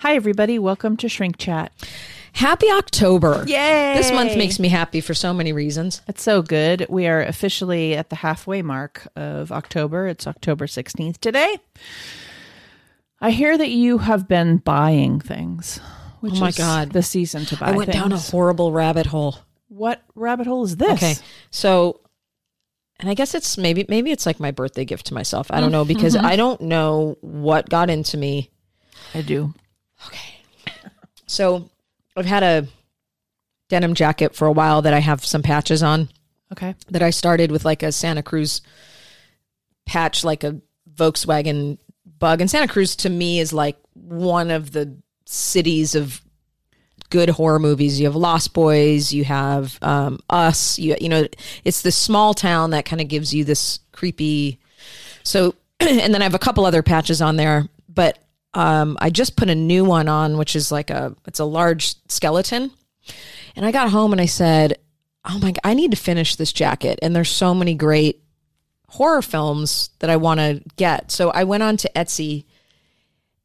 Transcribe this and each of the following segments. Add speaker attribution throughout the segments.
Speaker 1: Hi, everybody. Welcome to Shrink Chat.
Speaker 2: Happy October.
Speaker 1: Yay!
Speaker 2: This month makes me happy for so many reasons.
Speaker 1: It's so good. We are officially at the halfway mark of October. It's October 16th today. I hear that you have been buying things. Which
Speaker 2: Oh my
Speaker 1: is
Speaker 2: God.
Speaker 1: The season to buy
Speaker 2: I went down a horrible rabbit hole.
Speaker 1: What rabbit hole is this?
Speaker 2: Okay. So and I guess it's maybe maybe it's like my birthday gift to myself. I don't know because mm-hmm. I don't know what got into me.
Speaker 1: I do.
Speaker 2: So I've had a denim jacket for a while that I have some patches on.
Speaker 1: Okay.
Speaker 2: that I started with like a Santa Cruz patch, like a Volkswagen bug. And Santa Cruz to me is like one of the cities of good horror movies. You have Lost Boys, you have um, Us, you you know, it's this small town that kind of gives you this creepy. So, and then I have a couple other patches on there, but um, I just put a new one on, which is like a it's a large skeleton. And I got home and I said, "Oh my god, I need to finish this jacket." And there's so many great horror films that I want to get. So I went on to Etsy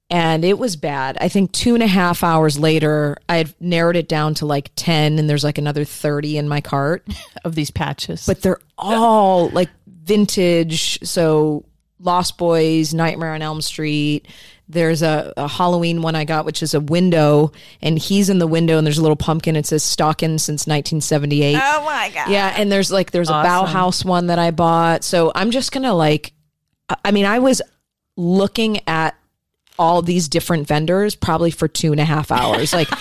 Speaker 2: and it was bad. I think two and a half hours later, I had narrowed it down to like 10, and there's like another 30 in my cart.
Speaker 1: Of these patches.
Speaker 2: But they're all like vintage. So Lost Boys, Nightmare on Elm Street. There's a, a Halloween one I got, which is a window, and he's in the window, and there's a little pumpkin. It says "Stalking" since 1978.
Speaker 1: oh my God.
Speaker 2: Yeah, and there's like there's
Speaker 1: Awesome.
Speaker 2: a Bauhaus one that I bought. So I'm just gonna like, I mean, I was looking at all these different vendors probably for two and a half hours, like.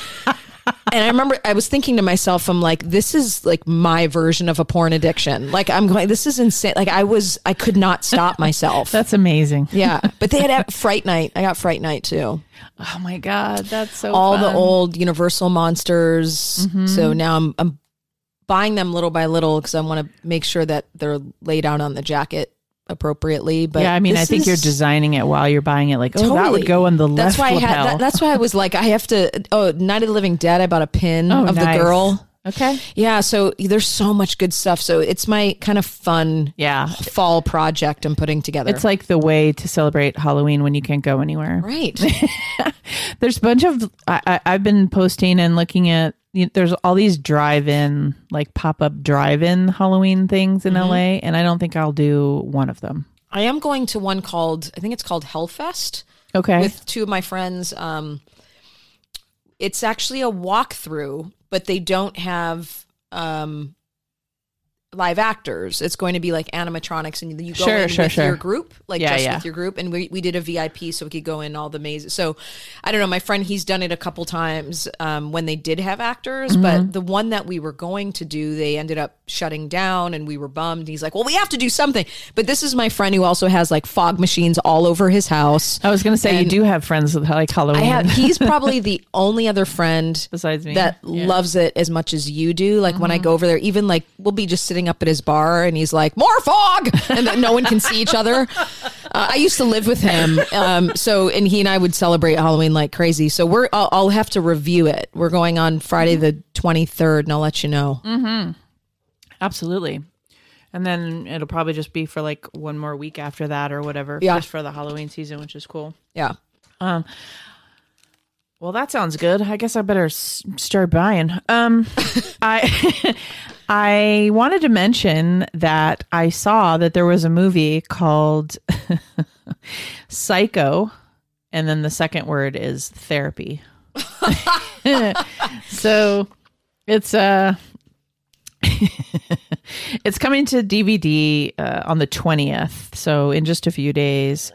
Speaker 2: And I remember I was thinking to myself, I'm like, this is like my version of a porn addiction. Like I'm going, this is insane. Like I was, I could not stop myself.
Speaker 1: That's amazing.
Speaker 2: yeah, but they had Fright Night. I got Fright Night too.
Speaker 1: Oh my God. That's so
Speaker 2: All the old Universal monsters.
Speaker 1: Mm-hmm.
Speaker 2: So now I'm I'm buying them little by little because I want to make sure that they're laid out on the jacket appropriately. But
Speaker 1: yeah, I mean, I think you're designing it while you're buying it. Like, oh, that would go on the
Speaker 2: That's
Speaker 1: left
Speaker 2: why I
Speaker 1: lapel.
Speaker 2: had. That, that's why I was like, I have to. Oh, Night of the Living Dead. I bought a pin
Speaker 1: oh,
Speaker 2: of
Speaker 1: nice.
Speaker 2: the girl.
Speaker 1: Okay.
Speaker 2: Yeah, so there's so much good stuff. So it's my kind of fun
Speaker 1: Yeah.
Speaker 2: fall project I'm putting together.
Speaker 1: It's like the way to celebrate Halloween when you can't go anywhere.
Speaker 2: right.
Speaker 1: There's a bunch of I, I, I've been posting and looking at. You there's all these drive-in, like pop-up drive-in Halloween things in
Speaker 2: Mm-hmm.
Speaker 1: LA, and I don't think I'll do one of them.
Speaker 2: I am going to one called I think it's called Hellfest.
Speaker 1: Okay.
Speaker 2: with two of my friends. Um, it's actually a walkthrough, but they don't have um, live actors. It's going to be like animatronics, and you go
Speaker 1: Sure,
Speaker 2: in
Speaker 1: sure,
Speaker 2: with
Speaker 1: sure.
Speaker 2: your group, like
Speaker 1: Yeah,
Speaker 2: just
Speaker 1: yeah.
Speaker 2: with your group. And we, we did a VIP, so we could go in all the mazes. So I don't know. My friend, he's done it a couple times um, when they did have actors,
Speaker 1: Mm-hmm.
Speaker 2: but the one that we were going to do, they ended up shutting down, and we were bummed. He's like, "Well, we have to do something." But this is my friend who also has like fog machines all over his house.
Speaker 1: I was going to say you do have friends with like Halloween.
Speaker 2: I have. He's probably the only other friend
Speaker 1: Besides me.
Speaker 2: that
Speaker 1: Yeah. Mm-hmm.
Speaker 2: loves it as much as you do. Like when I go over there, even like we'll be just sitting up at his bar, and he's like, "More fog," and then no one can see each other. Uh, I used to live with him, um, so and he and I would celebrate Halloween like crazy. So we're. I'll, I'll have to review it. We're going on Friday the twenty third, and I'll let you know.
Speaker 1: Mm. Absolutely. And then it'll probably just be for like one more week after that or whatever,
Speaker 2: Yeah.
Speaker 1: just for the Halloween season, which is cool.
Speaker 2: Yeah.
Speaker 1: Well, that sounds good. I guess I better s- start buying. Um, I I wanted to mention that I saw that there was a movie called Psycho, and then the second word is therapy. so it's uh it's coming to DVD uh, on the 20th, so in just a few days.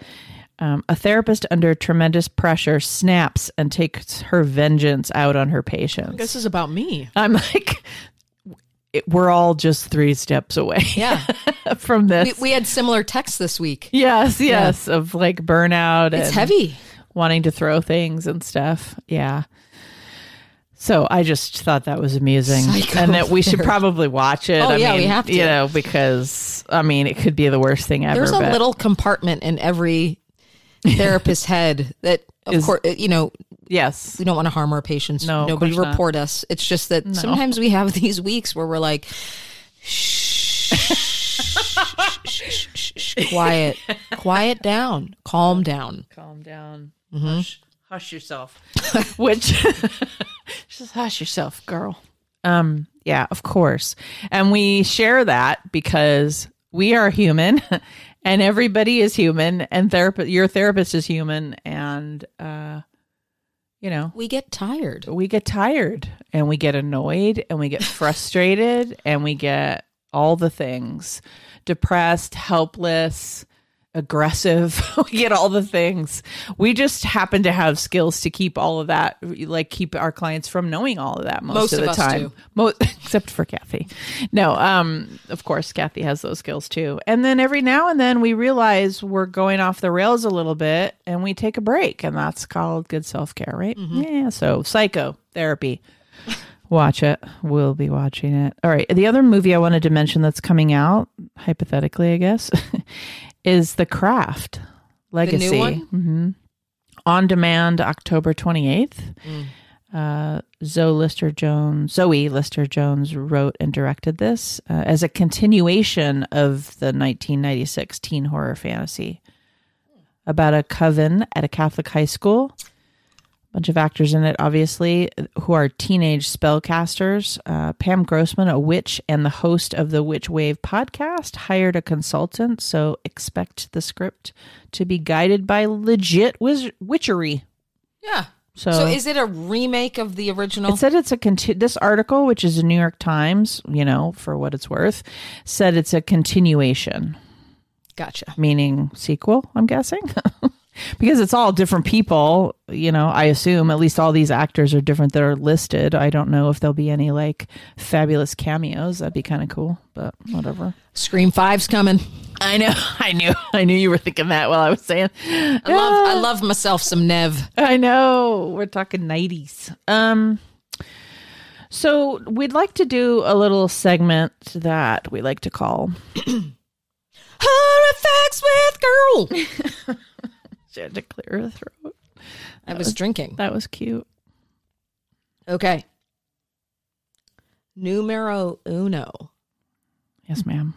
Speaker 1: Um, a therapist under tremendous pressure snaps and takes her vengeance out on her patients.
Speaker 2: This is about me.
Speaker 1: I'm like, it, we're all just three steps away
Speaker 2: Yeah.
Speaker 1: from
Speaker 2: we,
Speaker 1: this.
Speaker 2: we had similar texts this week.
Speaker 1: yes, yes, of like burnout.
Speaker 2: It's
Speaker 1: and
Speaker 2: heavy.
Speaker 1: wanting to throw things and stuff. Yeah. So I just thought that was amusing, and that we should probably watch it.
Speaker 2: Oh,
Speaker 1: I
Speaker 2: yeah,
Speaker 1: mean,
Speaker 2: we have to.
Speaker 1: You know, because I mean, it could be the worst thing ever.
Speaker 2: There's a
Speaker 1: but-
Speaker 2: little compartment in every therapist's head that, of
Speaker 1: Is-
Speaker 2: course, you know,
Speaker 1: yes,
Speaker 2: we don't want to harm our patients.
Speaker 1: No,
Speaker 2: Nobody
Speaker 1: course not.
Speaker 2: report us. It's just that sometimes we have these weeks where we're like, shh, quiet, quiet down, calm down.
Speaker 1: calm down,
Speaker 2: Mm-hmm.
Speaker 1: hush, hush yourself. Which just hush yourself, girl. Um, yeah, of course. And we share that because we are human and everybody is human and therapist your therapist is human and uh you know,
Speaker 2: We get tired.
Speaker 1: we get tired and we get annoyed and we get frustrated and we get all the things depressed, helpless, aggressive. we get all the things. We just happen to have skills to keep all of that, like keep our clients from knowing all of that most,
Speaker 2: Most
Speaker 1: of the
Speaker 2: us
Speaker 1: time. Most, except for Kathy. No, um, of course, Kathy has those skills too. And then every now and then we realize we're going off the rails a little bit and we take a break. And that's called good self care, right? Yeah. So, psychotherapy. Watch it. We'll be watching it. All right. The other movie I wanted to mention that's coming out, hypothetically, I guess, is The Craft Legacy.
Speaker 2: one?
Speaker 1: hmm On demand October 28th.
Speaker 2: Mm.
Speaker 1: Uh, Zoe Lister Jones, Zoe Lister Jones wrote and directed this uh, as a continuation of the 1996 teen horror fantasy about a coven at a Catholic high school. Bunch of actors in it, obviously, who are teenage spellcasters. Uh, Pam Grossman, a witch and the host of the Witch Wave podcast, hired a consultant. So expect the script to be guided by legit wiz- witchery.
Speaker 2: Yeah.
Speaker 1: So,
Speaker 2: So is it a remake of the original?
Speaker 1: it said it's a conti- this article, which is a New York Times, you know, for what it's worth, said it's a continuation,
Speaker 2: gotcha.
Speaker 1: meaning sequel. I'm guessing. Because it's all different people, you know. I assume at least all these actors are different that are listed. I don't know if there'll be any like fabulous cameos. That'd be kind of cool, but whatever.
Speaker 2: Scream Five's coming.
Speaker 1: I know, I knew, I knew you were thinking that while I was saying.
Speaker 2: I love I love myself some Neve.
Speaker 1: I know. We're talking 90s. Um so we'd like to do a little segment that we like to call
Speaker 2: Horror facts with girl.
Speaker 1: she had to clear her throat.
Speaker 2: I was drinking.
Speaker 1: That was cute.
Speaker 2: Okay. Numero uno.
Speaker 1: Yes, ma'am.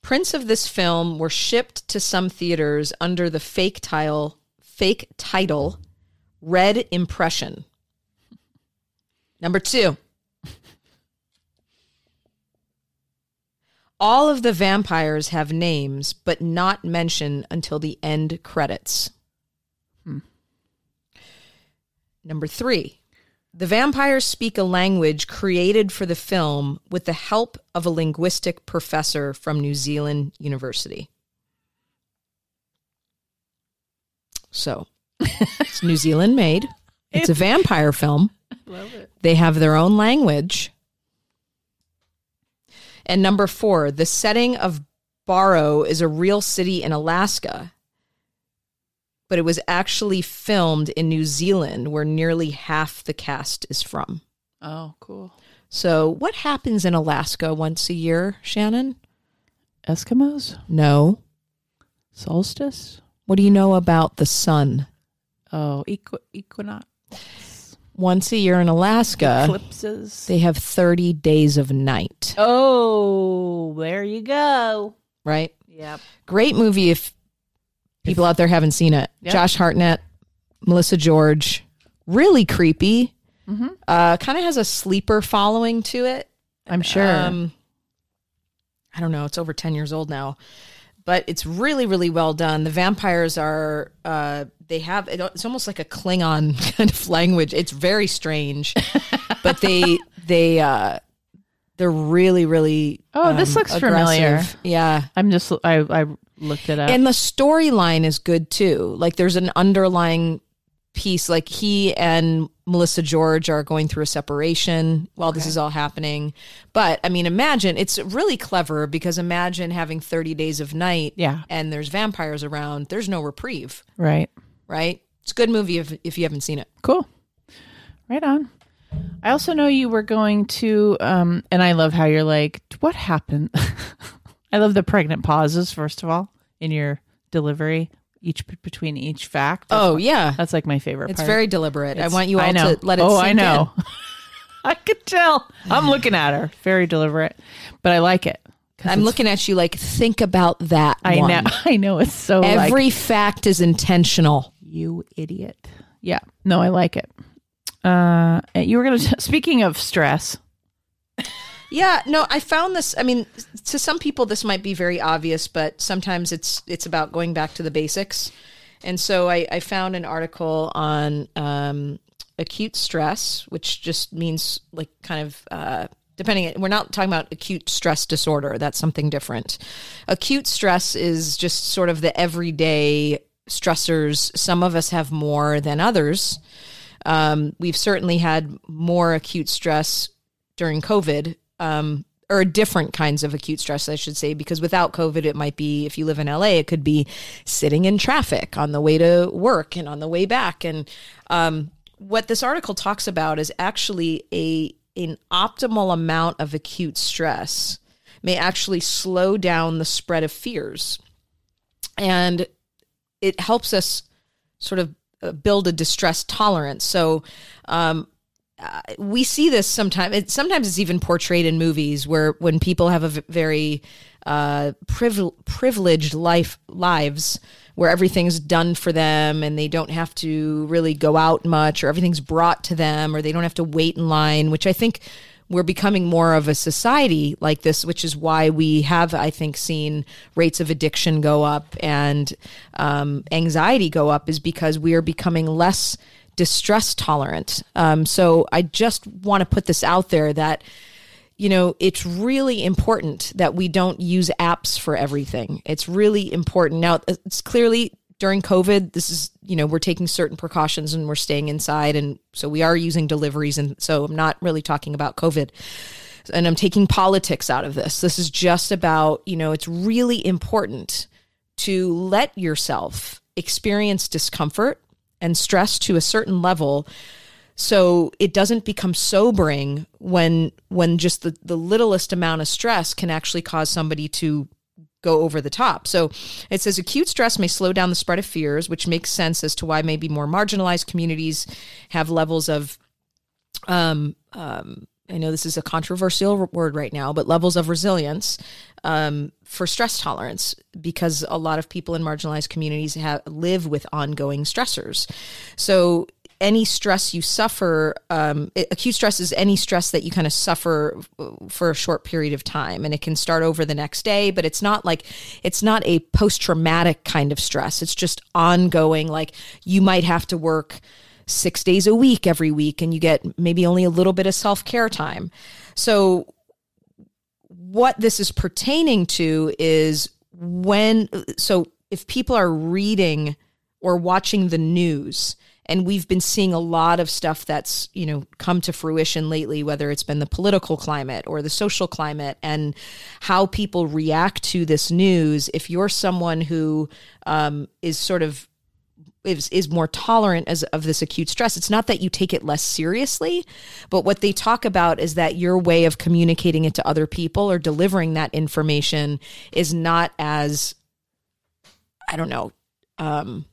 Speaker 2: Prints of this film were shipped to some theaters under the fake title fake title Red Impression. Number 2. All of the vampires have names but not mentioned until the end credits. Hmm. Number 3. The vampires speak a language created for the film with the help of a linguistic professor from New Zealand University. So, it's New Zealand made. It's a vampire film.
Speaker 1: Love it.
Speaker 2: They have their own language. And number four, the setting of Barrow is a real city in Alaska, but it was actually filmed in New Zealand, where nearly half the cast is from.
Speaker 1: Oh, cool.
Speaker 2: So, what happens in Alaska once a year, Shannon?
Speaker 1: Eskimos?
Speaker 2: No.
Speaker 1: Solstice?
Speaker 2: What do you know about the sun?
Speaker 1: Oh, equi- equinox.
Speaker 2: Once a year in Alaska,
Speaker 1: Eclipses.
Speaker 2: they have 30 days of night,
Speaker 1: Oh, there you go.
Speaker 2: right?
Speaker 1: Yep.
Speaker 2: Great movie if people out there haven't seen it.
Speaker 1: Yeah.
Speaker 2: Josh Hartnett, Melissa George, really creepy.
Speaker 1: Mm-hmm.
Speaker 2: Uh, kind of has a sleeper following to it.
Speaker 1: I'm sure.
Speaker 2: Um, I don't know. It's over 10 years old now, but it's really, really well done. The vampires are, uh, they have, it's almost like a Klingon kind of language. It's very strange, but they, they, uh, they're really, really.
Speaker 1: Oh, this looks familiar.
Speaker 2: Yeah.
Speaker 1: I'm just, I, I looked it up.
Speaker 2: And the storyline is good too. Like there's an underlying piece. Like he and Melissa George are going through a separation while this is all happening. But I mean, imagine it's really clever because imagine having 30 days of night
Speaker 1: yeah.
Speaker 2: and there's vampires around. There's no reprieve,
Speaker 1: Right.
Speaker 2: right? It's a good movie if, if you haven't seen it.
Speaker 1: Cool. Right on. I also know you were going to, um, and I love how you're like, what happened? I love the pregnant pauses, first of all, in your delivery, each between each fact. That's,
Speaker 2: Oh, yeah.
Speaker 1: that's like my favorite
Speaker 2: It's
Speaker 1: part.
Speaker 2: very deliberate. I want you all
Speaker 1: I know.
Speaker 2: to let it
Speaker 1: Oh, I know. I could tell. I'm looking at her. Very deliberate, but I like it.
Speaker 2: I'm looking at you like, think about that.
Speaker 1: I
Speaker 2: one.
Speaker 1: know. I know. It's so like,
Speaker 2: Every fact is intentional.
Speaker 1: you idiot. Yeah. No, I like it. Uh, you were gonna. Speaking of stress,
Speaker 2: Yeah, no, I found this. I mean, to some people, this might be very obvious, but sometimes it's it's about going back to the basics. And so I, I found an article on um, acute stress, which just means like kind of uh, depending. We're not talking about acute stress disorder. That's something different. Acute stress is just sort of the everyday stressors. Some of us have more than others. Um, we've certainly had more acute stress during COVID, um, or different kinds of acute stress, I should say, because without COVID, it might be if you live in LA, it could be sitting in traffic on the way to work and on the way back. And um, what this article talks about is actually a an optimal amount of acute stress may actually slow down the spread of fears, and it helps us sort of uh, build a distress tolerance. So, um, uh, we see this sometimes. It, sometimes it's even portrayed in movies where when people have a v- very uh, privil- privileged life lives where everything's done for them and they don't have to really go out much or everything's brought to them or they don't have to wait in line. Which I think we're becoming more of a society like this, which is why we have, I think, seen rates of addiction go up and um, anxiety go up, is because we are becoming less distress tolerant. Um, so I just want to put this out there that you know, it's really important that we don't use apps for everything. It's really important. Now, it's clearly during COVID, this is, you know, we're taking certain precautions and we're staying inside. And so we are using deliveries. And so I'm not really talking about COVID. And I'm taking politics out of this. This is just about, you know, it's really important to let yourself experience discomfort and stress to a certain level so it doesn't become sobering when when just the, the littlest amount of stress can actually cause somebody to go over the top. So it says acute stress may slow down the spread of fears, which makes sense as to why maybe more marginalized communities have levels of um, um, I know this is a controversial word right now, but levels of resilience um, for stress tolerance because a lot of people in marginalized communities have live with ongoing stressors. So any stress you suffer, um, acute stress is any stress that you kind of suffer for a short period of time, and it can start over the next day. But it's not like it's not a post traumatic kind of stress. It's just ongoing. Like you might have to work six days a week every week, and you get maybe only a little bit of self care time. So what this is pertaining to is when so if people are reading or watching the news and we've been seeing a lot of stuff that's you know come to fruition lately whether it's been the political climate or the social climate and how people react to this news if you're someone who um, is sort of is, is more tolerant as of this acute stress it's not that you take it less seriously but what they talk about is that your way of communicating it to other people or delivering that information is not as i don't know um,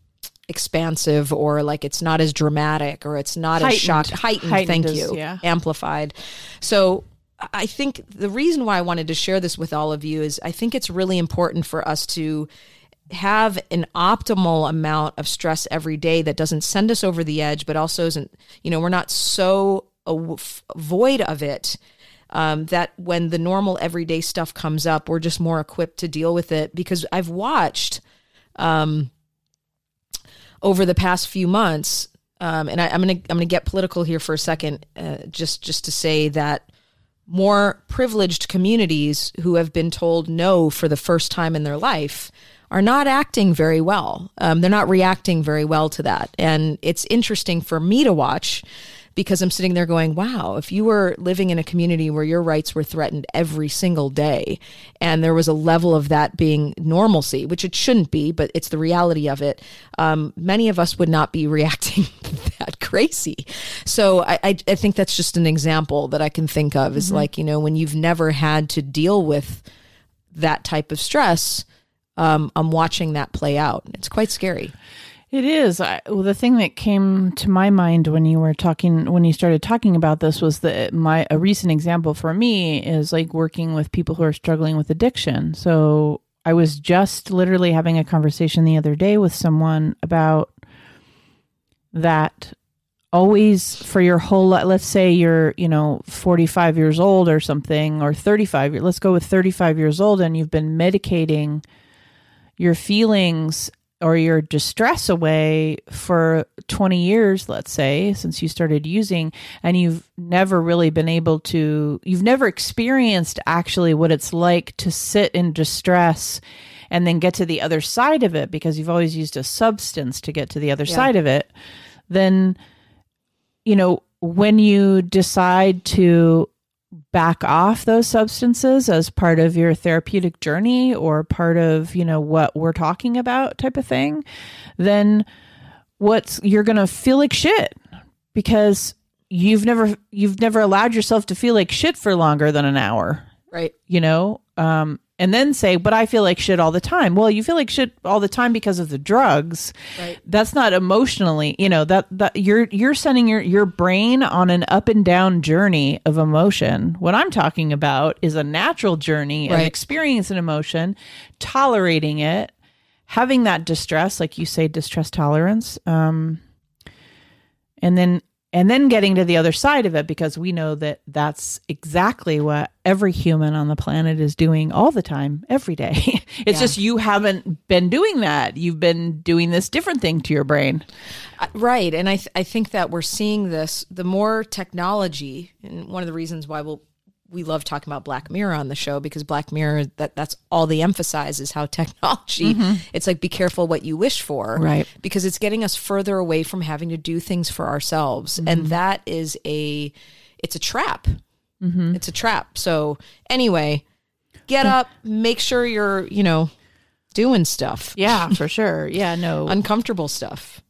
Speaker 2: expansive or like it's not as dramatic or it's not
Speaker 1: Heightened.
Speaker 2: as shocked heightened,
Speaker 1: Heightened
Speaker 2: thank
Speaker 1: is-
Speaker 2: you
Speaker 1: yeah.
Speaker 2: amplified so i think the reason why i wanted to share this with all of you is i think it's really important for us to have an optimal amount of stress every day that doesn't send us over the edge but also isn't you know we're not so void of it um, that when the normal everyday stuff comes up we're just more equipped to deal with it. Because i've watched over the past few months, um, and I, I'm gonna I'm gonna get political here for a second, uh, just just to say that more privileged communities who have been told no for the first time in their life are not acting very well. Um, they're not reacting very well to that, and it's interesting for me to watch because I'm sitting there going, wow, if you were living in a community where your rights were threatened every single day and there was a level of that being normalcy, which it shouldn't be, but it's the reality of it, um, many of us would not be reacting that crazy. So I, I, I think that's just an example that I can think of is like, you know, when you've never had to deal with that type of stress, um, I'm watching that play out. It's quite scary.
Speaker 1: It is. I, well, the thing that came to my mind when you were talking, when you started talking about this, was that my a recent example for me is like working with people who are struggling with addiction. So I was just literally having a conversation the other day with someone about that always for your whole li- let's say you're you know 45 years old or something or 35 let's go with 35 years old and you've been medicating your feelings or your distress away for 20 years let's say since you started using and you've never really been able to you've never experienced actually what it's like to sit in distress and then get to the other side of it because you've always used a substance to get to the other side of it then you know when you decide to back off those substances as part of your therapeutic journey or part of you know what we're talking about type of thing then what's you're going to feel like shit because you've never you've never allowed yourself to feel like shit for longer than an hour
Speaker 2: Right.
Speaker 1: you know um and then say but i feel like shit all the time. Well you feel like shit all the time because of the drugs.
Speaker 2: Right.
Speaker 1: that's not emotionally you know that that you're you're sending your your brain on an up and down journey of emotion. What i'm talking about is a natural journey of
Speaker 2: experience
Speaker 1: experiencing emotion tolerating it having that distress like you say distress tolerance um and then and then getting to the other side of it because we know that that's exactly what every human on the planet is doing all the time every day it's
Speaker 2: Yeah.
Speaker 1: just you haven't been doing that you've been doing this different thing to your brain
Speaker 2: Uh, Right. And I, th- I think that we're seeing this the more technology, and one of the reasons why we'll, we love talking about Black Mirror on the show because Black Mirror that that's all they emphasize is how technology mm-hmm. it's like be careful what you wish for.
Speaker 1: Right.
Speaker 2: because it's getting us further away from having to do things for ourselves. And mm-hmm. that is a it's a trap. Mm-hmm. It's a trap. So anyway get up make sure you're you know doing stuff.
Speaker 1: Yeah for sure. Yeah no.
Speaker 2: Uncomfortable stuff.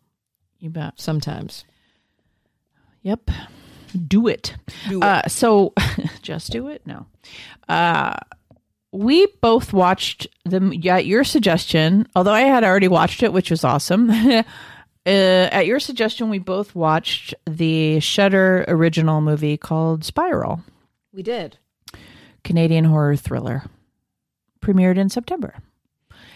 Speaker 1: You bet.
Speaker 2: Sometimes.
Speaker 1: Yep. Do it.
Speaker 2: Do it.
Speaker 1: Uh, so just do it? No. Uh, we both watched them yeah, at your suggestion, although I had already watched it, which was awesome. uh, at your suggestion, we both watched the Shudder original movie called Spiral,
Speaker 2: we did
Speaker 1: Canadian horror thriller, premiered in September.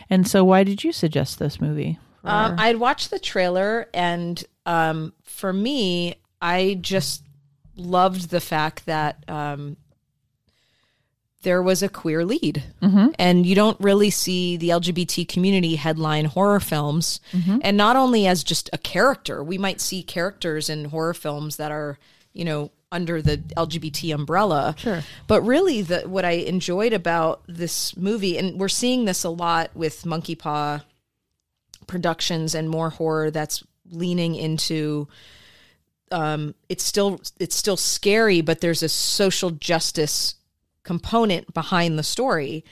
Speaker 1: And so, why did you suggest this movie?
Speaker 2: Um, I'd watched the trailer, and um, for me, I just loved the fact that um, there was a queer lead, and you don't really see the LGBT community headline horror films, and not only as just a character. We might see characters in horror films that are, you know, under the LGBT umbrella.
Speaker 1: Sure.
Speaker 2: But really, the what I enjoyed about this movie, and we're seeing this a lot with Monkeypaw productions and more horror that's leaning into um it's still it's still scary but there's a social justice component behind the story.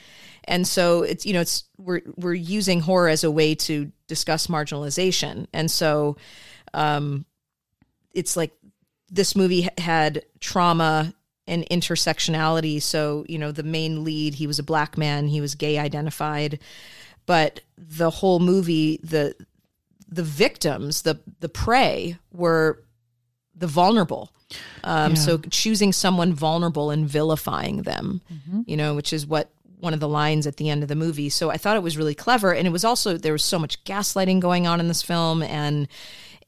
Speaker 2: And so it's you know it's we're we're using horror as a way to discuss marginalization. And so um it's like this movie had trauma and intersectionality. So you know the main lead he was a black man he was gay identified. But the whole movie the the victims the the prey were the vulnerable um,
Speaker 1: Yeah.
Speaker 2: so choosing someone vulnerable and vilifying them you know which is what one of the lines at the end of the movie so i thought it was really clever and it was also there was so much gaslighting going on in this film and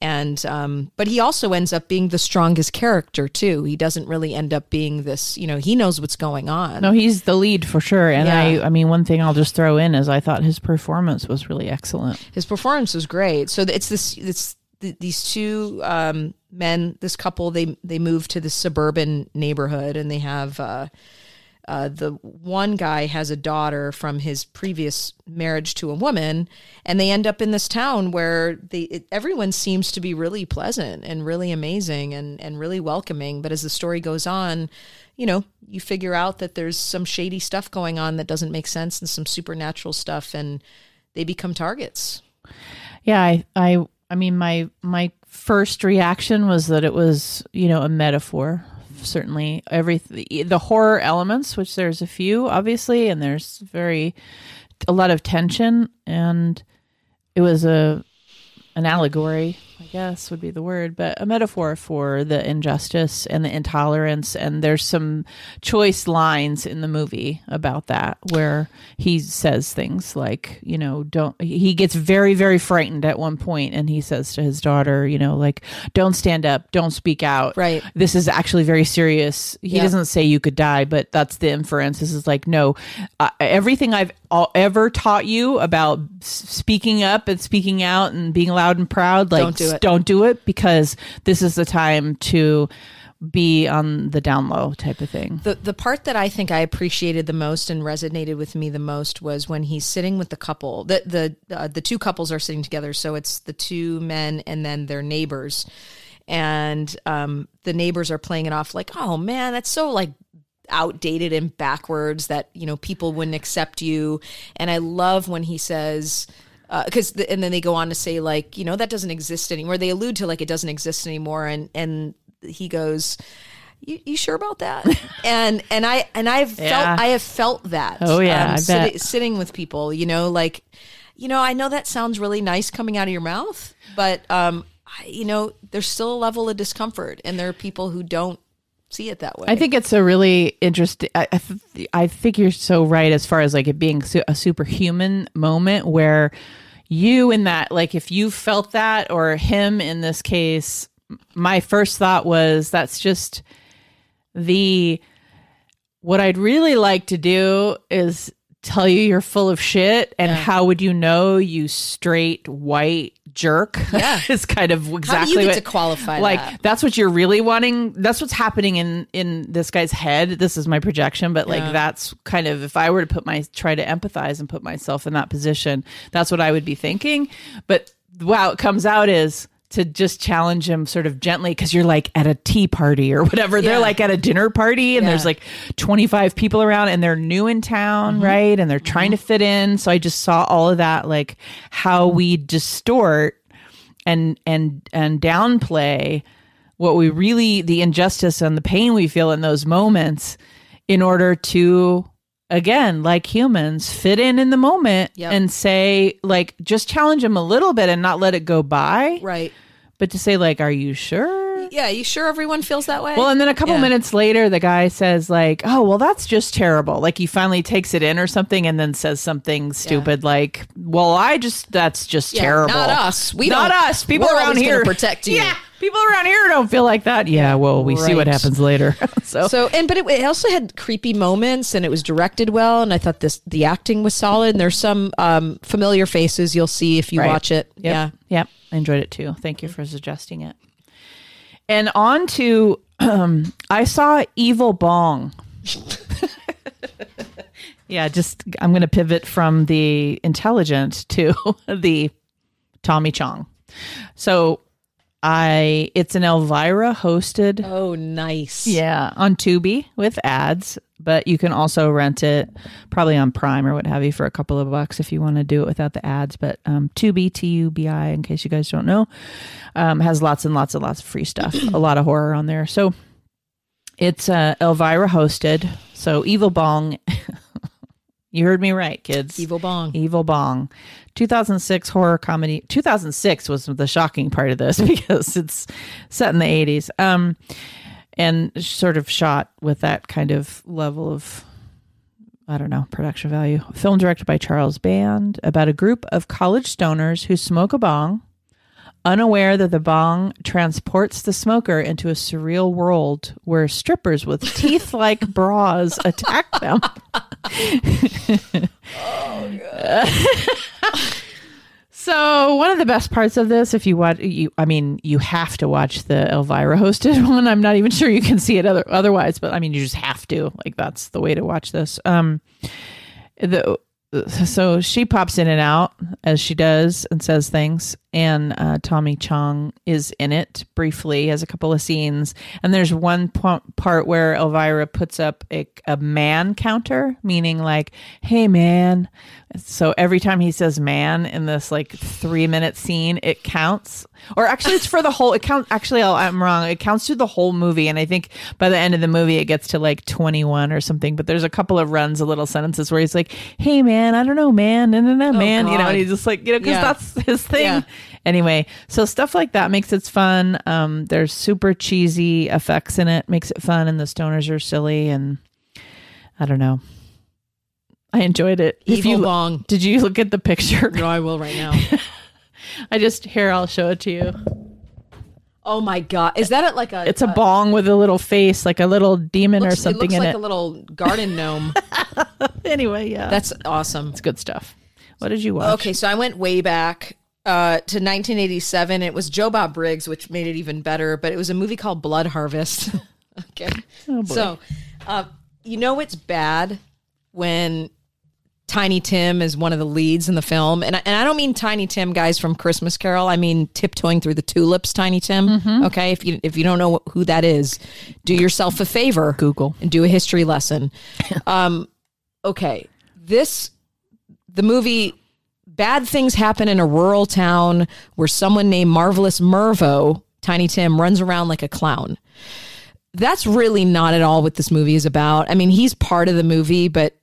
Speaker 2: and um, but he also ends up being the strongest character too he doesn't really end up being this you know he knows what's going on
Speaker 1: No, he's the lead for sure. And
Speaker 2: Yeah.
Speaker 1: I, I mean, one thing I'll just throw in is I thought his performance was really excellent.
Speaker 2: his performance was great. So it's this it's these two um, men, this couple. They they move to the suburban neighborhood, and they have uh, uh, the one guy has a daughter from his previous marriage to a woman, and they end up in this town where they it, everyone seems to be really pleasant and really amazing and and really welcoming. But as the story goes on, you know, you figure out that there's some shady stuff going on that doesn't make sense and some supernatural stuff, and they become targets.
Speaker 1: Yeah, I, I, I mean, my my first reaction was that it was, you know, a metaphor. Certainly, every the horror elements, which there's a few, obviously, and there's very a lot of tension, and it was a an allegory, I guess would be the word, but a metaphor for the injustice and the intolerance. And there's some choice lines in the movie about that where he says things like, you know, don't, he gets very, very frightened at one point and he says to his daughter, you know, like, don't stand up, don't speak out.
Speaker 2: Right.
Speaker 1: This is actually very serious. He
Speaker 2: Yeah.
Speaker 1: doesn't say you could die, but that's the inference. This is like, no, uh, everything I've all, ever taught you about speaking up and speaking out and being loud and proud, like,
Speaker 2: Don't do it.
Speaker 1: don't do it because this is the time to be on the down low type of thing.
Speaker 2: The the part that I think I appreciated the most and resonated with me the most was when he's sitting with the couple. The the uh, the two couples are sitting together, so it's the two men and then their neighbors, and um, the neighbors are playing it off like, "Oh man, that's so like." outdated and backwards that you know people wouldn't accept you and i love when he says because the, and then they go on to say like you know that doesn't exist anymore they allude to like it doesn't exist anymore and and he goes you, you sure about that and and i and i've
Speaker 1: Yeah.
Speaker 2: felt i have felt that um,
Speaker 1: Oh, yeah, I
Speaker 2: sitting,
Speaker 1: bet.
Speaker 2: sitting with people you know like you know i know that sounds really nice coming out of your mouth but um I, you know there's still a level of discomfort and there are people who don't see it that way
Speaker 1: I think it's a really interesting. I, I, th- I think you're so right as far as like it being su- a superhuman moment where you in that, like if you felt that or him in this case, my first thought was that's just the what I'd really like to do is tell you you're full of shit and how would you know you straight white jerk
Speaker 2: Yeah.
Speaker 1: is kind of exactly
Speaker 2: how do you get
Speaker 1: what,
Speaker 2: to qualify
Speaker 1: like
Speaker 2: that?
Speaker 1: that's what you're really wanting that's what's happening in in this guy's head this is my projection but like
Speaker 2: Yeah.
Speaker 1: that's kind of if i were to put my try to empathize and put myself in that position that's what i would be thinking but wow it comes out is to just challenge him sort of gently because you're like at a tea party or whatever.
Speaker 2: Yeah.
Speaker 1: they're like at a dinner party and there's like 25 people around and they're new in town
Speaker 2: Mm-hmm.
Speaker 1: right? And they're trying to fit in. So i just saw all of that like how we distort and and and downplay what we really the injustice and the pain we feel in those moments in order to again like humans fit in in the moment
Speaker 2: Yep.
Speaker 1: and say like just challenge them a little bit and not let it go by.
Speaker 2: Right.
Speaker 1: But to say like are you sure?
Speaker 2: Yeah you sure everyone feels that way?
Speaker 1: Well and then a couple
Speaker 2: Yeah.
Speaker 1: minutes later the guy says like oh well that's just terrible. Like he finally takes it in or something and then says something stupid like well i just that's just
Speaker 2: Yeah,
Speaker 1: terrible.
Speaker 2: not us. We
Speaker 1: not
Speaker 2: don't-
Speaker 1: us. People around here
Speaker 2: protect you.
Speaker 1: yeah people around here don't feel like that yeah well we see what happens later so,
Speaker 2: So and but it, it also had creepy moments and it was directed well and I thought this the acting was solid and there's some um, familiar faces you'll see if you
Speaker 1: Right.
Speaker 2: watch it.
Speaker 1: Yep.
Speaker 2: Yeah.
Speaker 1: Yep. I enjoyed it too. Thank you for suggesting it. And on to um, I saw Evil Bong. yeah, just I'm going to pivot from the intelligent to the Tommy Chong. So I it's an Elvira hosted
Speaker 2: Oh, nice.
Speaker 1: yeah, on Tubi with ads, but you can also rent it probably on Prime or what have you for a couple of bucks if you want to do it without the ads. But um, Tubi, T U B I, in case you guys don't know, um, has lots and lots and lots of free stuff. a lot of horror on there. So it's uh, Elvira hosted. So Evil Bong, you heard me right, kids.
Speaker 2: Evil Bong.
Speaker 1: Evil Bong, 2006 horror comedy. 2006 was the shocking part of this because it's set in the 80s. Um, and sort of shot with that kind of level of, I don't know, production value. Film directed by Charles Band about a group of college stoners who smoke a bong, unaware that the bong transports the smoker into a surreal world where strippers with teeth like bras attack them. oh, So one of the best parts of this, if you watch, you I mean, you have to watch the Elvira hosted one. I'm not even sure you can see it other, otherwise, but I mean, you just have to. Like that's the way to watch this. Um, the so she pops in and out as she does and says things, and uh, Tommy Chong is in it briefly, has a couple of scenes, and there's one po- part where Elvira puts up a, a man counter, meaning like, "Hey, man." So every time he says "man" in this like three minute scene, it counts. Or actually, it's for the whole. It counts. Actually, I'll, I'm wrong. It counts through the whole movie, and I think by the end of the movie, it gets to like 21 or something. But there's a couple of runs, of little sentences where he's like, "Hey, man, I don't know, man, no, no, no, man," you know, and he's just like, you know, because
Speaker 2: Yeah.
Speaker 1: that's his thing.
Speaker 2: Yeah.
Speaker 1: Anyway, so stuff like that makes it fun. Um, there's super cheesy effects in it, makes it fun, and the stoners are silly, and I don't know. I enjoyed it. If you
Speaker 2: bong.
Speaker 1: did you look at the picture?
Speaker 2: No, I will right now.
Speaker 1: I just here I'll show it to you.
Speaker 2: Oh my god, is that like a?
Speaker 1: It's a bong with a little face, like a little demon
Speaker 2: looks,
Speaker 1: or something
Speaker 2: it looks
Speaker 1: in
Speaker 2: like
Speaker 1: it.
Speaker 2: a little garden gnome.
Speaker 1: anyway, yeah,
Speaker 2: That's awesome.
Speaker 1: it's good stuff. What did you watch?
Speaker 2: Okay, so I went way back uh, to 1987. It was Joe Bob Briggs, which made it even better. But it was a movie called Blood Harvest. okay,
Speaker 1: Oh,
Speaker 2: so uh, you know it's bad when Tiny Tim is one of the leads in the film, and I, and I don't mean Tiny Tim guys from Christmas Carol. I mean tiptoeing through the tulips, Tiny Tim.
Speaker 1: Mm-hmm.
Speaker 2: Okay, if you if you don't know who that is, do yourself a favor,
Speaker 1: Google.
Speaker 2: and do a history lesson. um, okay, this the movie. Bad things happen in a rural town where someone named Marvelous Mervo, Tiny Tim, runs around like a clown that's really not at all what this movie is about. I mean, he's part of the movie, but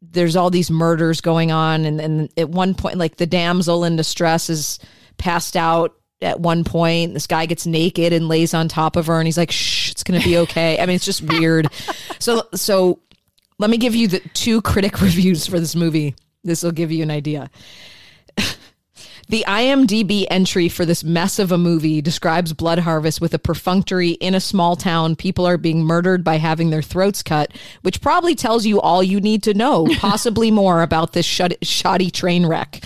Speaker 2: there's all these murders going on, and, and at one point, like the damsel in distress is passed out at one point. This guy gets naked and lays on top of her, and he's like, "Shh, it's gonna be okay." I mean, it's just weird. so, so let me give you the two critic reviews for this movie. This will give you an idea. The IMDb entry for this mess of a movie describes Blood Harvest with a perfunctory in a small town, people are being murdered by having their throats cut, which probably tells you all you need to know, possibly more about this shud- shoddy train wreck.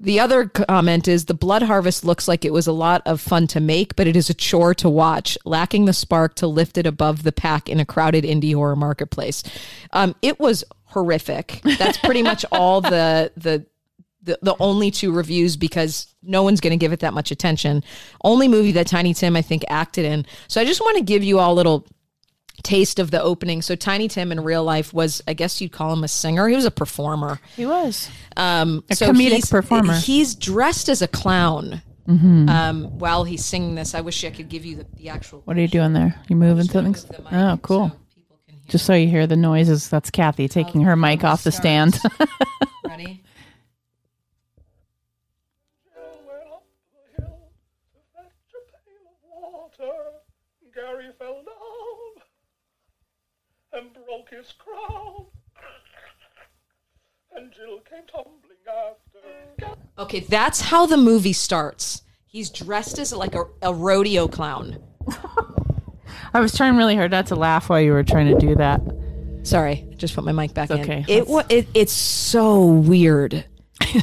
Speaker 2: The other comment is the Blood Harvest looks like it was a lot of fun to make, but it is a chore to watch, lacking the spark to lift it above the pack in a crowded indie horror marketplace. Um, it was horrific. That's pretty much all the the the, the only two reviews because no one's going to give it that much attention. Only movie that Tiny Tim I think acted in. So I just want to give you all a little taste of the opening. So Tiny Tim in real life was, I guess you'd call him a singer. He was a performer.
Speaker 1: He was.
Speaker 2: Um,
Speaker 1: A
Speaker 2: so
Speaker 1: comedic
Speaker 2: he's-
Speaker 1: performer.
Speaker 2: He's dressed as a clown. Um, while he's singing this, I wish I could give you the, the actual.
Speaker 1: What are you doing there? You moving something?
Speaker 2: the
Speaker 1: Oh, cool.
Speaker 2: so people can hear.
Speaker 1: Just so you hear the noises, that's Kathy taking her mic off the stand.
Speaker 2: Ready?
Speaker 3: went up the hill to fetch a pail of water. Gary fell down and broke his crown. And Jill came tumbling after.
Speaker 2: Okay, that's how the movie starts. He's dressed as like a, a rodeo clown.
Speaker 1: I was trying really hard not to laugh while you were trying to do that.
Speaker 2: Sorry, I just put my mic back
Speaker 1: okay.
Speaker 2: in. It, wa- it it's so weird.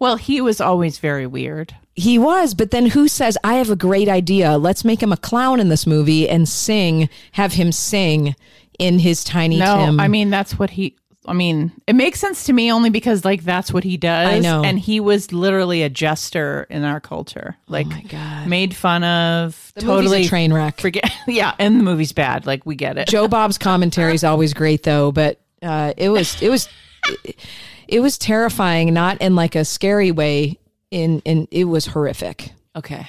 Speaker 1: Well, he was always very weird.
Speaker 2: He was, but then who says I have a great idea? Let's make him a clown in this movie and sing, have him sing in his tiny
Speaker 1: No,
Speaker 2: Tim.
Speaker 1: I mean that's what he. I mean, it makes sense to me only because like that's what he does.
Speaker 2: I know.
Speaker 1: and he was literally a jester in our culture. Like,
Speaker 2: Oh my God.
Speaker 1: made fun of.
Speaker 2: the
Speaker 1: totally
Speaker 2: a train wreck.
Speaker 1: Forget. Yeah, and the movie's bad. Like we get it.
Speaker 2: Joe Bob's commentary is always great though, but uh, it was it was it was terrifying, not in like a scary way. In in it was horrific.
Speaker 1: Okay.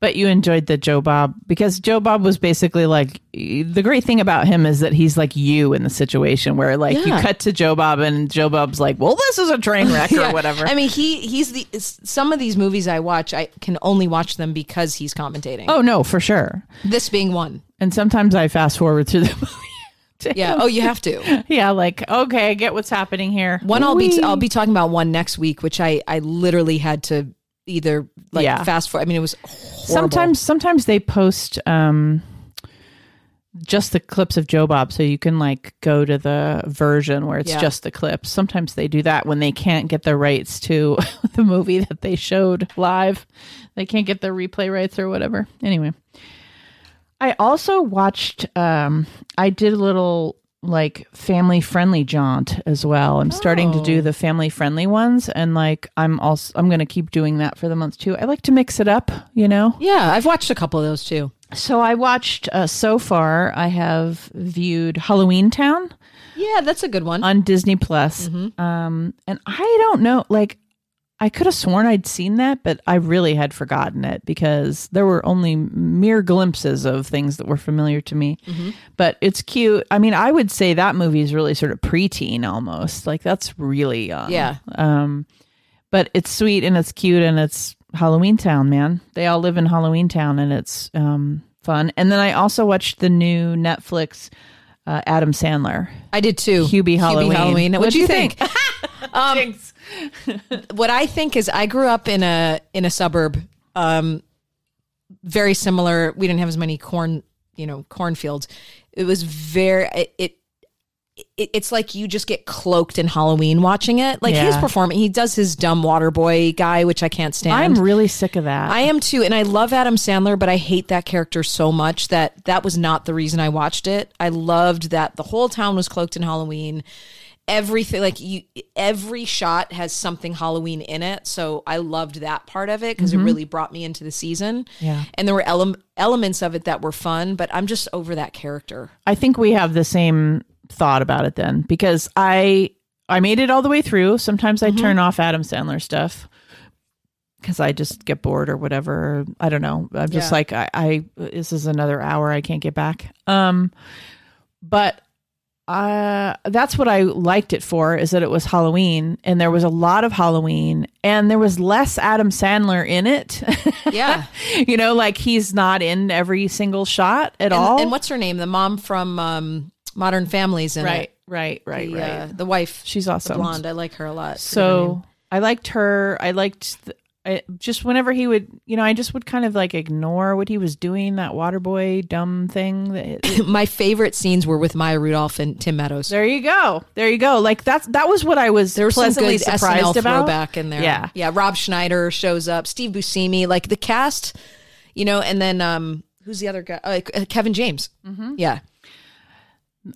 Speaker 1: But you enjoyed the Joe Bob because Joe Bob was basically like the great thing about him is that he's like you in the situation where like you cut to Joe Bob and Joe Bob's like, well, this is a train wreck or whatever.
Speaker 2: I mean, he he's the some of these movies I watch, I can only watch them because he's commentating.
Speaker 1: oh no, for sure.
Speaker 2: This being one.
Speaker 1: And sometimes I fast forward through the movie.
Speaker 2: Yeah. Oh, you have to.
Speaker 1: yeah, like okay, I get what's happening here.
Speaker 2: One I'll be! I'll be talking about one next week, which I I literally had to either like
Speaker 1: Yeah.
Speaker 2: fast forward. I mean, it was horrible.
Speaker 1: sometimes sometimes they post um just the clips of Joe Bob so you can like go to the version where it's
Speaker 2: Yeah.
Speaker 1: just the clips. Sometimes they do that when they can't get the rights to the movie that they showed live. They can't get the replay rights or whatever. Anyway. I also watched um I did a little like family friendly jaunt as well. I'm starting to do
Speaker 2: Oh.
Speaker 1: the family friendly ones and like I'm also I'm going to keep doing that for the month too. I like to mix it up, you know.
Speaker 2: yeah, I've watched a couple of those too.
Speaker 1: So I watched uh, so far. I have viewed Halloween Town
Speaker 2: Yeah, that's a good one.
Speaker 1: on Disney Plus. Um, and I don't know, like I could have sworn I'd seen that, but I really had forgotten it because there were only mere glimpses of things that were familiar to me. But it's cute. I mean, I would say that movie is really sort of preteen almost. Like that's really young.
Speaker 2: Yeah.
Speaker 1: Um, but it's sweet and it's cute and it's Halloween Town, man. They all live in Halloween Town, and it's um, fun. And then I also watched the new Netflix uh, Adam Sandler.
Speaker 2: I did too.
Speaker 1: Hubie Halloween.
Speaker 2: Halloween. What'd
Speaker 1: What'd
Speaker 2: you
Speaker 1: you
Speaker 2: think? um, what I think is I grew up in a in a suburb, um, very similar. We didn't have as many corn, you know, cornfields. It was very it. it it, it's like you just get cloaked in Halloween watching it. Like
Speaker 1: Yeah.
Speaker 2: performance, he does his dumb water boy guy, which I can't stand.
Speaker 1: I'm really sick of that.
Speaker 2: I am too, and I love Adam Sandler, but I hate that character so much that that was not the reason I watched it. I loved that the whole town was cloaked in Halloween. Everything, like you, every shot has something Halloween in it. So I loved that part of it because it really brought me into the season.
Speaker 1: Yeah.
Speaker 2: and there were ele- elements of it that were fun, but I'm just over that character.
Speaker 1: I think we have the same thought about it then because I I made it all the way through. Sometimes I turn off Adam Sandler stuff because I just get bored or whatever. I don't know. I'm just
Speaker 2: Yeah.
Speaker 1: like I, I this is another hour I can't get back. Um, but uh, that's what I liked it for is that it was Halloween and there was a lot of Halloween and there was less Adam Sandler in it.
Speaker 2: Yeah,
Speaker 1: you know, like he's not in every single shot at
Speaker 2: and,
Speaker 1: all.
Speaker 2: and what's her name? The mom from um, Modern Families, in
Speaker 1: right,
Speaker 2: it.
Speaker 1: right, right,
Speaker 2: The,
Speaker 1: right.
Speaker 2: uh, the wife,
Speaker 1: She's awesome.
Speaker 2: blonde. I like her a lot. Forget her name.
Speaker 1: So I liked her. I liked the, I, just whenever he would, you know, I just would kind of like ignore what he was doing, that water boy dumb thing. That-
Speaker 2: my favorite scenes were with Maya Rudolph and Tim Meadows.
Speaker 1: there you go. There you go. Like that's that was what I was
Speaker 2: There was some
Speaker 1: pleasantly
Speaker 2: good
Speaker 1: surprised
Speaker 2: SNL
Speaker 1: about.
Speaker 2: throwback in there.
Speaker 1: Yeah.
Speaker 2: yeah. Rob Schneider shows up, Steve Buscemi, like the cast, you know, and then um, who's the other guy? Uh, Kevin James.
Speaker 1: Mm-hmm.
Speaker 2: Yeah,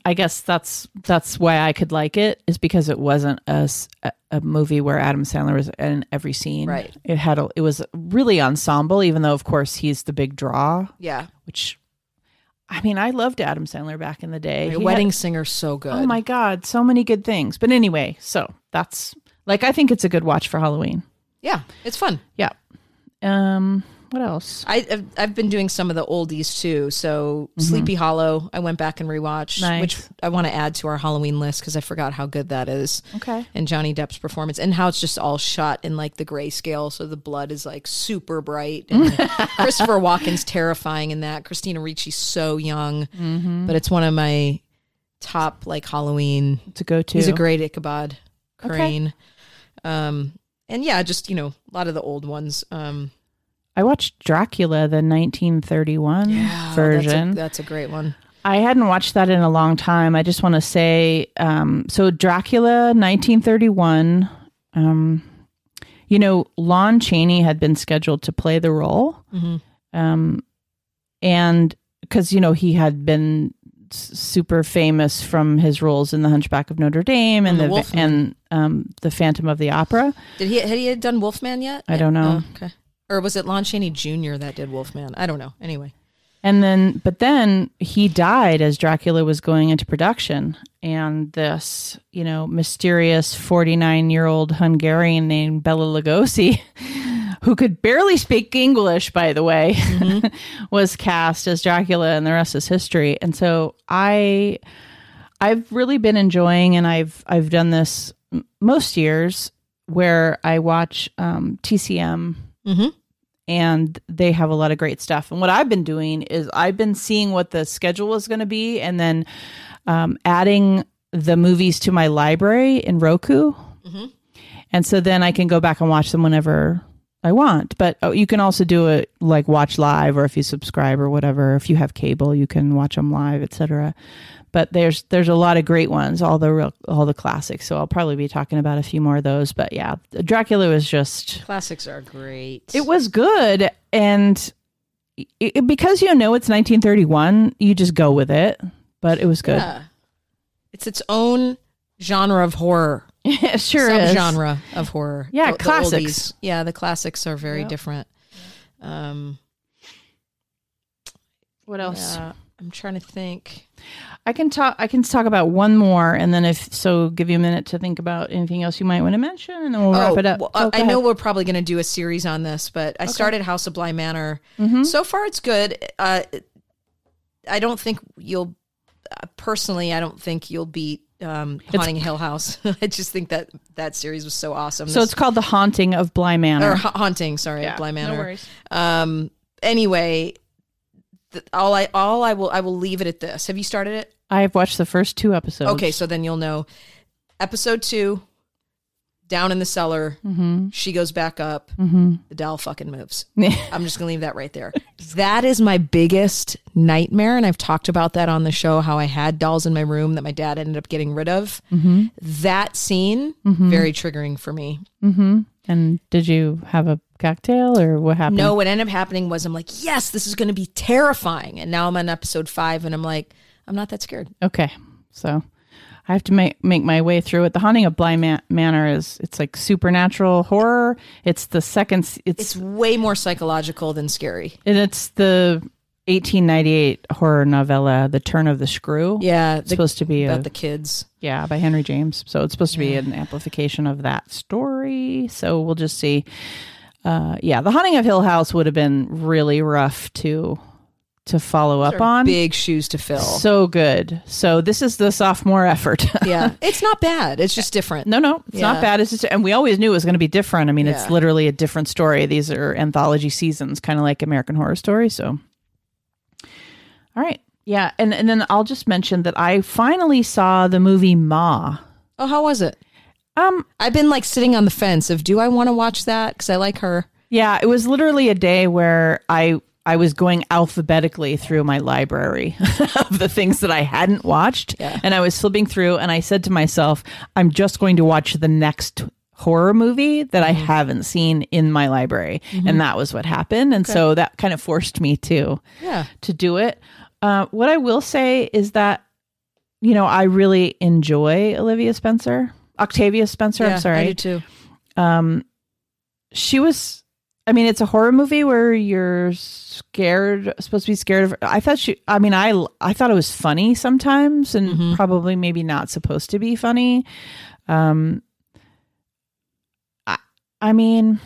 Speaker 1: I guess that's that's why I could like it is because it wasn't a, a movie where Adam Sandler was in every scene.
Speaker 2: Right.
Speaker 1: It had a, it was really ensemble, even though of course he's the big draw.
Speaker 2: yeah.
Speaker 1: Which, I mean, I loved Adam Sandler back in the day.
Speaker 2: A
Speaker 1: He had-
Speaker 2: Wedding Singer's so good.
Speaker 1: Oh my God, so many good things. But anyway, so that's like I think it's a good watch for Halloween.
Speaker 2: Yeah, it's fun.
Speaker 1: Yeah. Um, what else?
Speaker 2: I, I've, I've been doing some of the oldies too. So Sleepy Hollow, I went back and rewatched,
Speaker 1: Mm-hmm. Nice.
Speaker 2: which I want to add to our Halloween list because I forgot how good that is.
Speaker 1: Okay.
Speaker 2: And Johnny Depp's performance and how it's just all shot in like the grayscale, so the blood is like super bright. And Christopher Walken's terrifying in that. Christina Ricci's so young,
Speaker 1: Mm-hmm.
Speaker 2: but it's one of my top like Halloween.
Speaker 1: To go to.
Speaker 2: He's a great Ichabod
Speaker 1: Okay.
Speaker 2: Crane. Um, and yeah, just you know a lot of the old ones. Um,
Speaker 1: I watched Dracula, the 1931
Speaker 2: yeah,
Speaker 1: version.
Speaker 2: That's a, that's a great one.
Speaker 1: I hadn't watched that in a long time. I just want to say, um, so Dracula, 1931. Um, you know, Lon Chaney had been scheduled to play the role,
Speaker 2: Mhm.
Speaker 1: um, and because you know he had been super famous from his roles in The Hunchback of Notre Dame and
Speaker 2: And The
Speaker 1: the,
Speaker 2: Wolfman.
Speaker 1: and um, the Phantom of the Opera.
Speaker 2: Did he had he done Wolfman yet?
Speaker 1: I don't know.
Speaker 2: Oh, okay. Or was it Lon Chaney Jr. that did Wolfman? I don't know. Anyway,
Speaker 1: And then, but then he died as Dracula was going into production. And this, you know, mysterious 49 year old Hungarian named Bela Lugosi, who could barely speak English, by the way, was cast as Dracula, and the rest is history. And so I, I've really been enjoying, and I've I've done this m- most years where I watch um, TCM
Speaker 2: Mhm.
Speaker 1: And they have a lot of great stuff. And what I've been doing is I've been seeing what the schedule is going to be and then um, adding the movies to my library in Roku. And so then I can go back and watch them whenever I want. But oh, you can also do it like watch live or if you subscribe or whatever. If you have cable, you can watch them live, etc. But there's there's a lot of great ones, all the real all the classics. So I'll probably be talking about a few more of those. But yeah, Dracula was just
Speaker 2: classics are great.
Speaker 1: it was good and it, because you know it's 1931 you just go with it but it was good
Speaker 2: Yeah. It's its own genre of horror.
Speaker 1: it sure is
Speaker 2: Subgenre of horror.
Speaker 1: Yeah,
Speaker 2: The- the
Speaker 1: classics.
Speaker 2: oldies. yeah, the classics are very
Speaker 1: Yep.
Speaker 2: different. Um,
Speaker 1: what else
Speaker 2: yeah, I'm trying to think.
Speaker 1: I can talk i can talk about one more and then if so give you a minute to think about anything else you might want to mention and then we'll wrap it up
Speaker 2: well,
Speaker 1: Oh,
Speaker 2: I know we're probably going to do a series on this, but I started House of Bly Manor.
Speaker 1: Mhm.
Speaker 2: So far, it's good. Uh, I don't think you'll. Uh, personally, I don't think you'll beat um, Haunting Hill House. I just think that that series was so awesome.
Speaker 1: So
Speaker 2: This-
Speaker 1: it's called The Haunting of Bly Manor.
Speaker 2: or ha- haunting. Sorry,
Speaker 1: Yeah,
Speaker 2: Bly
Speaker 1: no
Speaker 2: Manor.
Speaker 1: worries.
Speaker 2: Um. Anyway, all I all I will I will leave it at this. Have you started it?
Speaker 1: I've watched the first two episodes.
Speaker 2: Okay, so then you'll know. Episode two, down in the cellar.
Speaker 1: Mm-hmm.
Speaker 2: She goes back up. The doll fucking moves. I'm just gonna leave that right there. that is my biggest nightmare, and I've talked about that on the show. How I had dolls in my room that my dad ended up getting rid of.
Speaker 1: Mm-hmm.
Speaker 2: That scene very triggering for me.
Speaker 1: And did you have a cocktail or what happened?
Speaker 2: No, what ended up happening was I'm like, yes, this is going to be terrifying, and now I'm on episode five, and I'm like, I'm not that scared.
Speaker 1: Okay. So I have to make make my way through it. The Haunting of Bly Man- Manor is it's like supernatural horror. It's the second it's,
Speaker 2: It's way more psychological than scary.
Speaker 1: and it's the 1898 horror novella The Turn of the Screw.
Speaker 2: Yeah,
Speaker 1: It's supposed to be a
Speaker 2: about the kids.
Speaker 1: yeah, by Henry James. So it's supposed to be an amplification of that story. So we'll just see. Uh, yeah, The Haunting of Hill House would have been really rough to to follow up on.
Speaker 2: Big shoes to fill.
Speaker 1: So good. So this is the sophomore effort.
Speaker 2: yeah, it's not bad. It's just different.
Speaker 1: no, no, it's
Speaker 2: Yeah.
Speaker 1: not bad. It's just, and we always knew it was going to be different. I mean, it's literally a different story. These are anthology seasons, kind of like American Horror Story. So, all right, yeah, and and then I'll just mention that I finally saw the movie Ma.
Speaker 2: Oh, how was it?
Speaker 1: Um,
Speaker 2: I've been like sitting on the fence of do I want to watch that because I like her.
Speaker 1: Yeah, it was literally a day where I I was going alphabetically through my library of the things that I hadn't watched,
Speaker 2: Yeah.
Speaker 1: and I was flipping through, and I said to myself, "I'm just going to watch the next." horror movie that I haven't seen in my library and that was what happened and so that kind of forced me to
Speaker 2: Yeah,
Speaker 1: to do it uh, what I will say is that you know I really enjoy Olivia Spencer Octavia Spencer
Speaker 2: yeah
Speaker 1: I'm sorry
Speaker 2: I do too.
Speaker 1: um she was i mean it's a horror movie where you're scared supposed to be scared of i thought she i mean i i thought it was funny sometimes and
Speaker 2: Mm-hmm.
Speaker 1: probably maybe not supposed to be funny um i i mean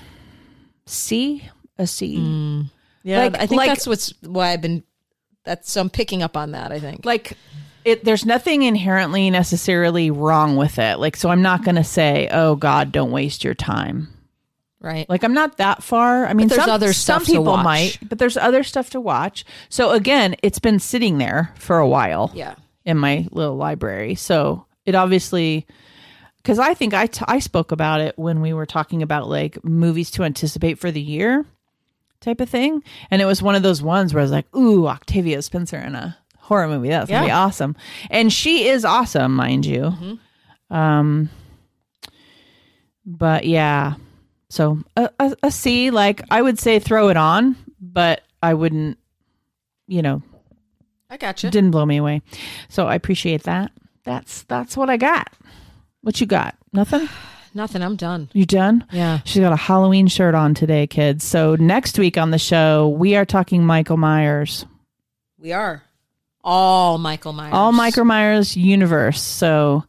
Speaker 1: c a c
Speaker 2: Mm. Yeah,
Speaker 1: Like-
Speaker 2: I think
Speaker 1: like-
Speaker 2: that's what's why I've been. That's so I'm picking up on that. I think.
Speaker 1: like it there's nothing inherently necessarily wrong with it like so i'm not going to say oh god don't waste your time
Speaker 2: right.
Speaker 1: Like I'm not that far. I mean,
Speaker 2: there's
Speaker 1: some,
Speaker 2: other
Speaker 1: some people
Speaker 2: watch.
Speaker 1: might, but there's other stuff to watch. So again, it's been sitting there for a while
Speaker 2: yeah.
Speaker 1: in my little library. So it obviously, because I think I, t- I spoke about it when we were talking about like movies to anticipate for the year type of thing. And it was one of those ones where I was like, ooh, Octavia Spencer in a horror movie. That's going to be awesome. And she is awesome, mind you. Um, but yeah. So a, a, a C, like I would say throw it on, but I wouldn't, you know,
Speaker 2: I got you.
Speaker 1: didn't blow me away. So I appreciate that. That's that's what I got. What you got? Nothing?
Speaker 2: Nothing. I'm done.
Speaker 1: You done?
Speaker 2: Yeah.
Speaker 1: She's got a Halloween shirt on today, kids. So next week on the show, we are talking Michael Myers.
Speaker 2: We are all Michael Myers.
Speaker 1: All Michael Myers universe. So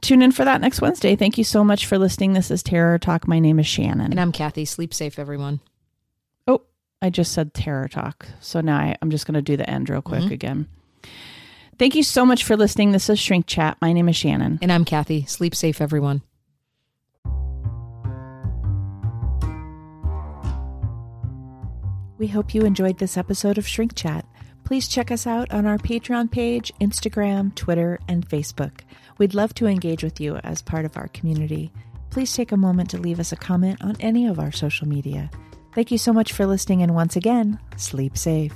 Speaker 1: tune in for that next Wednesday. Thank you so much for listening. This is Terror Talk. My name is Shannon.
Speaker 2: And I'm Kathy. Sleep safe, everyone.
Speaker 1: Oh, I just said Terror Talk. So now I, I'm just going to do the end real quick mm-hmm. again. Thank you so much for listening. This is Shrink Chat. My name is Shannon.
Speaker 2: And I'm Kathy. Sleep safe, everyone.
Speaker 1: We hope you enjoyed this episode of Shrink Chat. Please check us out on our Patreon page, Instagram, Twitter, and Facebook. We'd love to engage with you as part of our community. Please take a moment to leave us a comment on any of our social media. Thank you so much for listening, and once again, sleep safe.